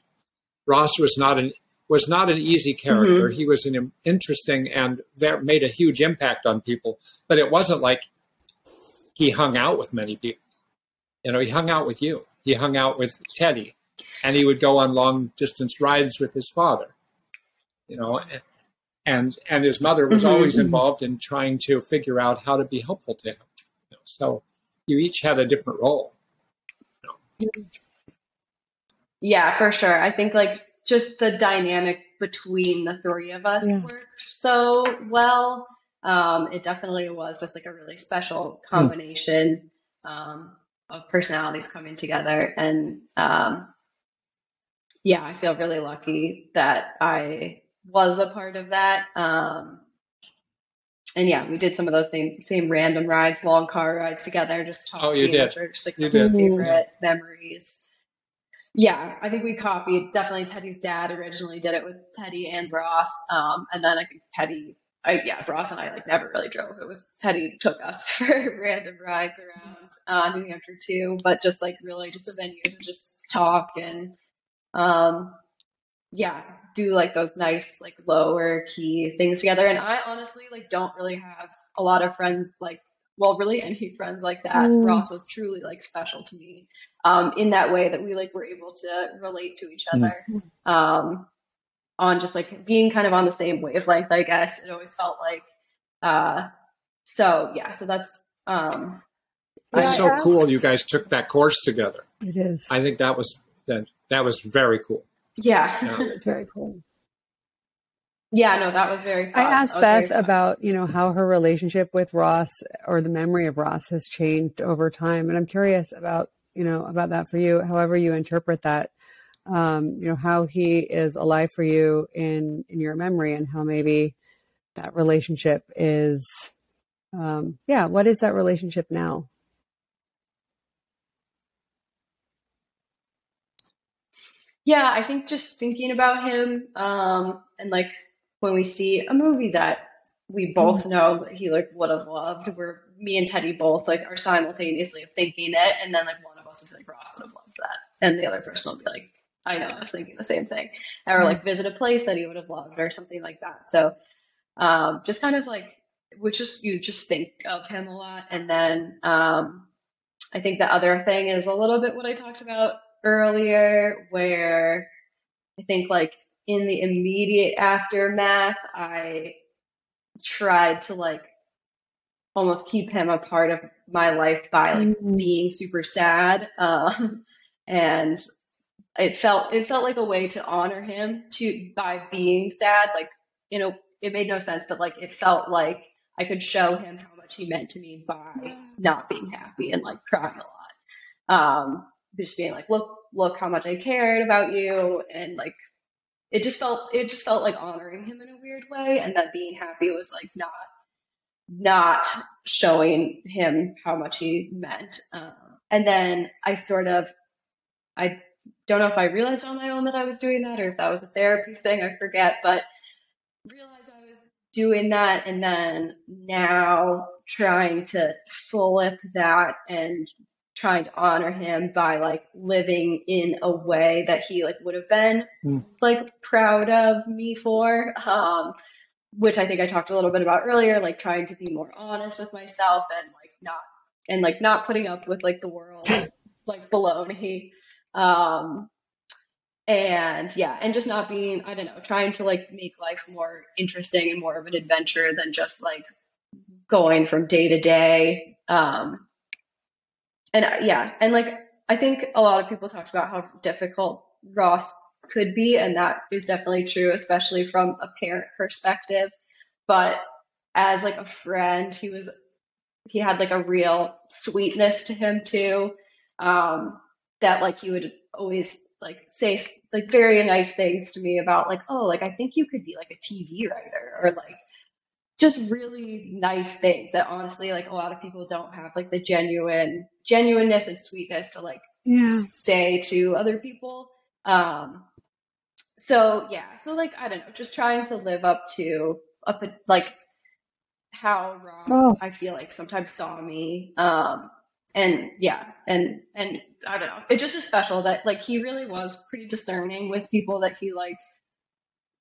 Ross was not an was not an easy character. He was an interesting and that made a huge impact on people. But it wasn't like he hung out with many people. You know, he hung out with you. He hung out with Teddy, and he would go on long distance rides with his father. You know, and and his mother was Mhm. always involved in trying to figure out how to be helpful to him. You know, so you each had a different role. Yeah, for sure. I think like just the dynamic between the three of us Yeah. worked so well. Um, it definitely was just like a really special combination um, of personalities coming together. And um, yeah, I feel really lucky that I was a part of that. Um, and yeah, we did some of those same same random rides, long car rides together, just talking, Oh, you did. which are just like You some of my did. favorite memories. Yeah, I think we copied definitely Teddy's dad originally did it with Teddy and Ross. Um, and then I think Teddy, I, yeah, Ross and I like never really drove. It was Teddy took us [laughs] for random rides around uh, New Hampshire too, but just like really just a venue to just talk and, um, yeah, do like those nice like lower key things together. And I honestly like don't really have a lot of friends like, well, really any friends like that. Mm. Ross was truly like special to me um, in that way that we like were able to relate to each Mm. other um, on just like being kind of on the same wavelength. I guess it always felt like. Uh, so yeah, so that's um, Yeah, It's so cool you guys took that course together. It is. I think that was that that was very cool. Yeah, Yeah. It's very cool. yeah. No, that was very. Fun. I asked That was very Beth about, you know, how her relationship with Ross or the memory of Ross has changed over time. And I'm curious about, you know, about that for you, however you interpret that. Um, you know, how he is alive for you in in your memory and how maybe that relationship is um yeah, what is that relationship now? Yeah, I think just thinking about him, um, and like when we see a movie that we both know that he like would have loved, where me and Teddy both like are simultaneously thinking it, and then like one of us will be like Ross would have loved that, and the other person will be like, I know, I was thinking the same thing, or like visit a place that he would have loved, or something like that. So, um, just kind of like, which just you just think of him a lot, and then um, I think the other thing is a little bit what I talked about earlier, where I think like in the immediate aftermath, I tried to like almost keep him a part of my life by like Mm. being super sad. Um, and it felt it felt like a way to honor him to by being sad. Like you know, it made no sense, but like it felt like I could show him how much he meant to me by not being happy and like crying a lot. Um, just being like, look, look how much I cared about you, and like it just felt it just felt like honoring him in a weird way, and that being happy was like not not showing him how much he meant. Um, and then I sort of I don't know if I realized on my own that I was doing that or if that was a therapy thing, I forget, but realized I was doing that and then now trying to flip that and trying to honor him by like living in a way that he like would have been Mm. like proud of me for um which I think I talked a little bit about earlier, like trying to be more honest with myself and like not and like not putting up with like the world [laughs] like baloney. Um and yeah, and just not being, I don't know, trying to like make life more interesting and more of an adventure than just like going from day to day. Um and uh, yeah, and like I think a lot of people talked about how difficult Ross could be, and that is definitely true, especially from a parent perspective. But as like a friend, he was he had like a real sweetness to him too. Um, that like he would always like say like very nice things to me about like oh like I think you could be like a TV writer or like just really nice things that honestly like a lot of people don't have like the genuine genuineness and sweetness to like Yeah. say to other people. Um so yeah so like i don't know just trying to live up to up like how ross Oh, i feel like sometimes saw me. Um and yeah and and i don't know it just is special that like he really was pretty discerning with people that he like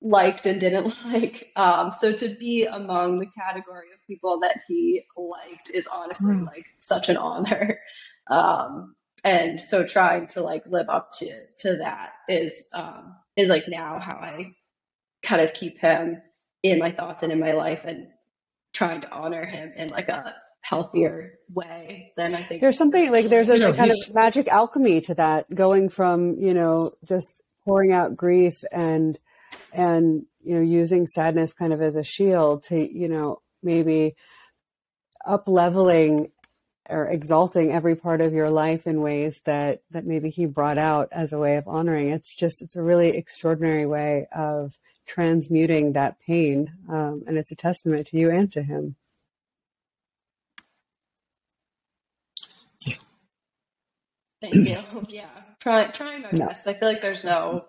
liked and didn't [laughs] like um so to be among the category of people that he liked is honestly wow. like such an honor [laughs] um and so trying to like live up to to that is um is like now how i kind of keep him in my thoughts and in my life and trying to honor him in like a healthier way than i think There's something like there's a, You know, a kind he's of magic alchemy to that, going from, you know, just pouring out grief and, and, you know, using sadness kind of as a shield to, you know, maybe up leveling or exalting every part of your life in ways that that maybe he brought out as a way of honoring it's just it's a really extraordinary way of transmuting that pain um, and it's a testament to you and to him Thank you. [laughs] Yeah, try, trying my no best. I feel like there's no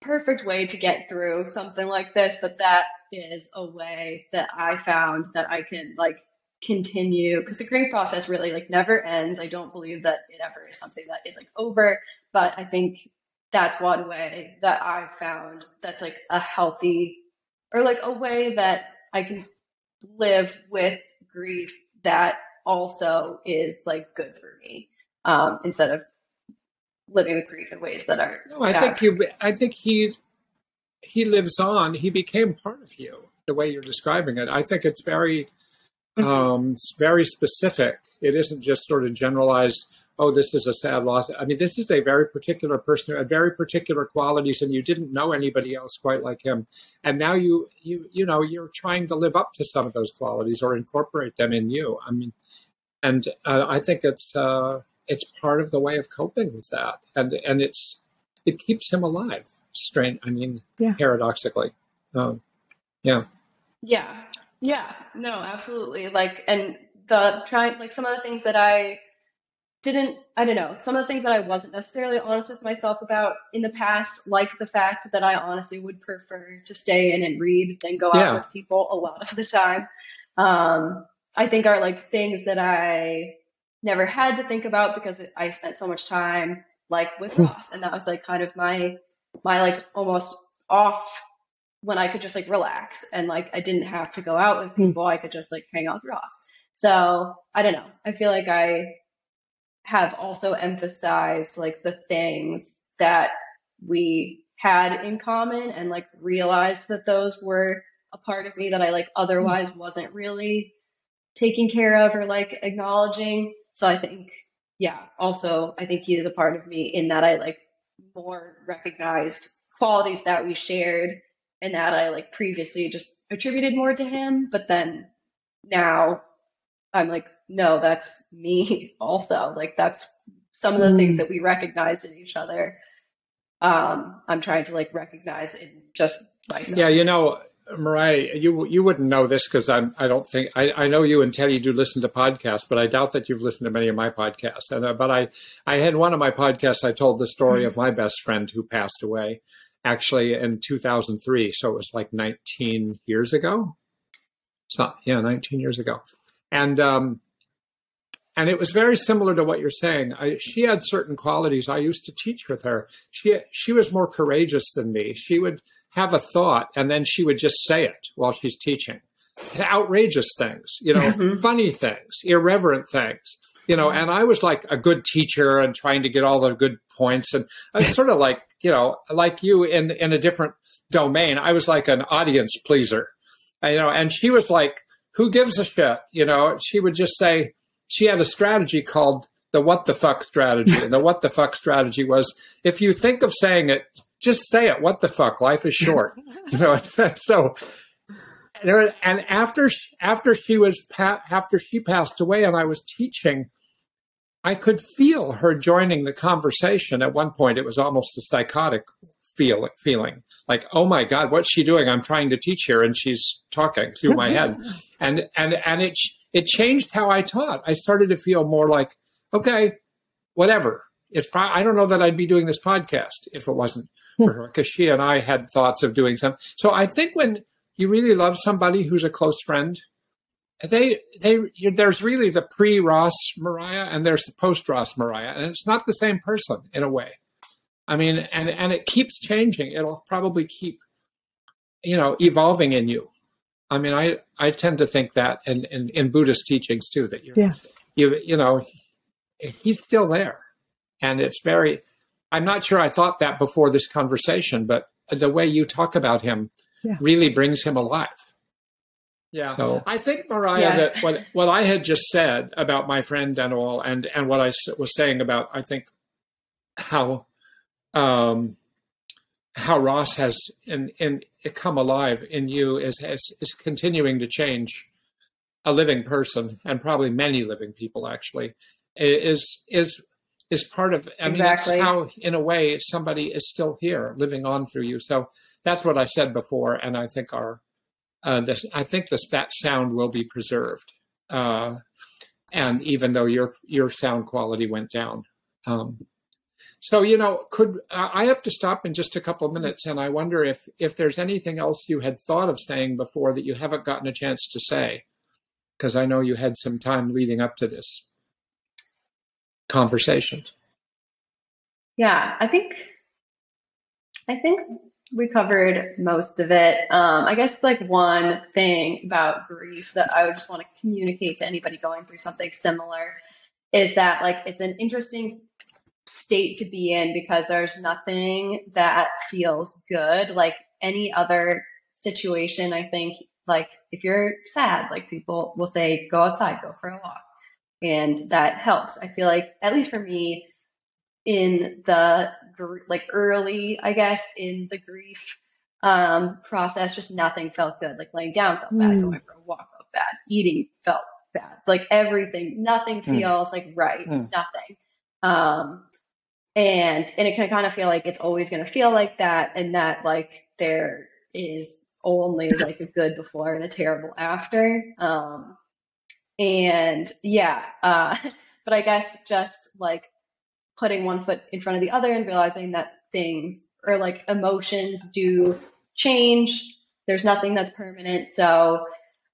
perfect way to get through something like this, but that is a way that I found that I can like continue because the grief process really like never ends. I don't believe that it ever is something that is like over, but I think that's one way that I've found that's like a healthy or like a way that I can live with grief that also is like good for me um, instead of living with grief in ways that are no, I bad think you. I think he he lives on. He became part of you. The way you're describing it, I think it's very Mhm. um, it's very specific. It isn't just sort of generalized. Oh, this is a sad loss. I mean, this is a very particular person who had very particular qualities, and you didn't know anybody else quite like him. And now you, you, you know, you're trying to live up to some of those qualities or incorporate them in you. I mean, and uh, I think it's uh, it's part of the way of coping with that, and and it's it keeps him alive. Strange. I mean, yeah paradoxically, um, yeah. Yeah. Yeah. No, absolutely. Like, and the trying, like some of the things that I didn't, I don't know, some of the things that I wasn't necessarily honest with myself about in the past, like the fact that I honestly would prefer to stay in and read than go out Yeah. with people a lot of the time. Um, I think are like things that I never had to think about because I spent so much time like with Ross. And that was like kind of my, my like almost off when I could just like relax and like I didn't have to go out with Hmm. people. I could just like hang out with Ross. So I don't know. I feel like I have also emphasized like the things that we had in common and like realized that those were a part of me that I like otherwise wasn't really taking care of or like acknowledging. So I think, yeah, also I think he is a part of me in that I like more recognized qualities that we shared and that I like previously just attributed more to him. But then now I'm like, no, that's me [laughs] also. Like that's some of the things Mm. that we recognized in each other. Um, I'm trying to like recognize in just myself. Yeah, you know, Mariya, you you wouldn't know this because I'm I don't think I, I know you and Teddy do listen to podcasts, but I doubt that you've listened to many of my podcasts. And uh, but I I had one of my podcasts. I told the story of my [laughs] best friend who passed away, actually in 2003. So it was like 19 years ago. It's not yeah, 19 years ago, and um, and it was very similar to what you're saying. I, she had certain qualities. I used to teach with her. She she was more courageous than me. She would have a thought and then she would just say it while she's teaching. Outrageous things, you know, Mhm. funny things, irreverent things, you know. And I was like a good teacher and trying to get all the good points. And I was sort of like, you know, like you in in a different domain. I was like an audience pleaser, you know. And she was like, "Who gives a shit?" You know. She would just say she had a strategy called the "what the fuck" strategy, and the "what the fuck" strategy was if you think of saying it, just say it. What the fuck? Life is short, [laughs] you know. [laughs] so and after after she was after she passed away and I was teaching, I could feel her joining the conversation. At one point, it was almost a psychotic feel feeling like, oh my god, what's she doing? I'm trying to teach her, and she's talking through my head, [laughs] and and and it it changed how I taught. I started to feel more like, okay, whatever. It's pro- I don't know that I'd be doing this podcast if it wasn't for her because she and I had thoughts of doing something. So I think when you really love somebody who's a close friend, they they there's really the pre Ross Mariya and there's the post Ross Mariya, and it's not the same person in a way. I mean, and and it keeps changing. It'll probably keep, you know, evolving in you. I mean, I I tend to think that in in, in Buddhist teachings too that you Yeah. you you know he's still there, and it's very. I'm not sure I thought that before this conversation, but the way you talk about him Yeah. really brings him alive. Yeah. So I think Mariya, Yes. that what what I had just said about my friend and all, and and what I was saying about, I think how um, how Ross has in in come alive in you is is is continuing to change a living person and probably many living people actually is is is part of I mean Exactly. it's how in a way somebody is still here living on through you. So that's what I said before and I think our uh, this, I think this that sound will be preserved uh, and even though your your sound quality went down. Um, so you know could I have to stop in just a couple of minutes and I wonder if if there's anything else you had thought of saying before that you haven't gotten a chance to say because I know you had some time leading up to this conversation. Yeah, I think I think we covered most of it. Um, I guess like one thing about grief that I would just want to communicate to anybody going through something similar is that like it's an interesting state to be in because there's nothing that feels good like any other situation. I think like if you're sad, like people will say go outside, go for a walk, and that helps. I feel like at least for me in the gr- like early, I guess, in the grief um, process, just nothing felt good. Like laying down felt bad, Mm. going for a walk felt bad, eating felt bad. Like everything, nothing Mm. feels like right, Mm. nothing. Um, and and it can kind of feel like it's always going to feel like that, and that like there is only like a good before and a terrible after. Um, and yeah, uh, [laughs] but I guess just like putting one foot in front of the other and realizing that things or like emotions do change. There's nothing that's permanent. So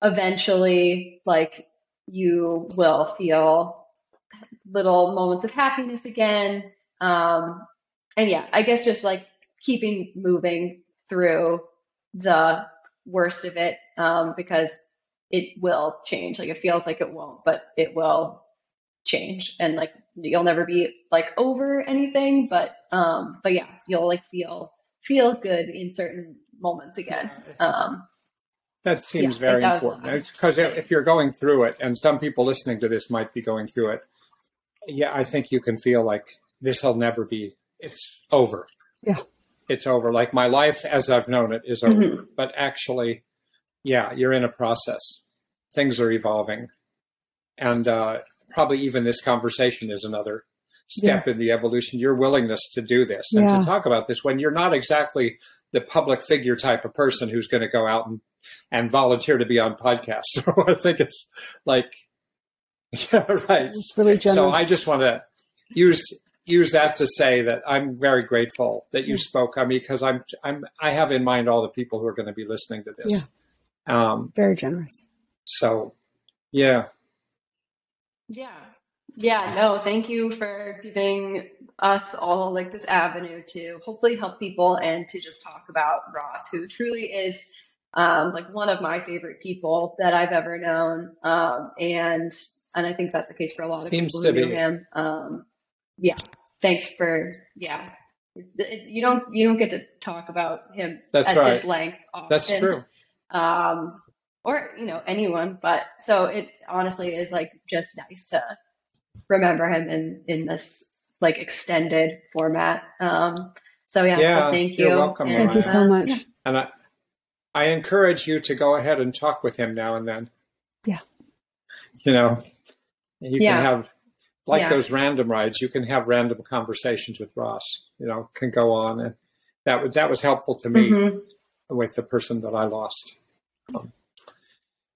eventually, like you will feel little moments of happiness again. Um, and yeah, I guess just like keeping moving through the worst of it um, because it will change. Like it feels like it won't, but it will change and like you'll never be like over anything but um but yeah you'll like feel feel good in certain moments again um That seems Yeah, very that important. last Because thing. if you're going through it, and some people listening to this might be going through it, yeah, I think you can feel like this will never be. It's over. Yeah. it's over. Like my life as I've known it is over. Mhm. But actually, yeah, you're in a process. Things are evolving, and uh, probably even this conversation is another step in the evolution. Your willingness to do this and Yeah. to talk about this when you're not exactly the public figure type of person who's going to go out and and volunteer to be on podcasts. [laughs] So I think it's like, [laughs] yeah, right. It's really generous. So I just want to use use that to say that I'm very grateful that you spoke. I mean, because I'm I'm I have in mind all the people who are going to be listening to this. Um, Very generous. so, yeah, yeah yeah no thank you for giving us all like this avenue to hopefully help people and to just talk about Ross, who truly is um, like one of my favorite people that I've ever known. Um, and and I think that's the case for a lot of Seems people to who knew be. him. Um, yeah, thanks for yeah. You don't you don't get to talk about him That's at right. this length often. That's true. Um, or you know anyone, but so it honestly is like just nice to remember him in in this like extended format. Um, so yeah, Yeah, so thank you. you're welcome, And, Thank you so much. yeah. And I, I encourage you to go ahead and talk with him now and then. Yeah. You know, you Yeah. can have like Yeah. those random rides. You can have random conversations with Ross. You know, can go on, and that was that was helpful to me Mhm. With the person that I lost.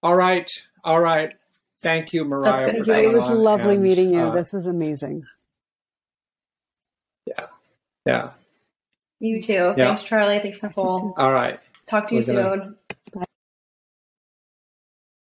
All right, all right. Thank you, Mariya. That's good for Thank you. It was on, lovely and, meeting you. uh, this was amazing. yeah. Yeah. You too. Thanks, Charlie. Thanks, Nicole. All right. Talk to you We're gonna- soon.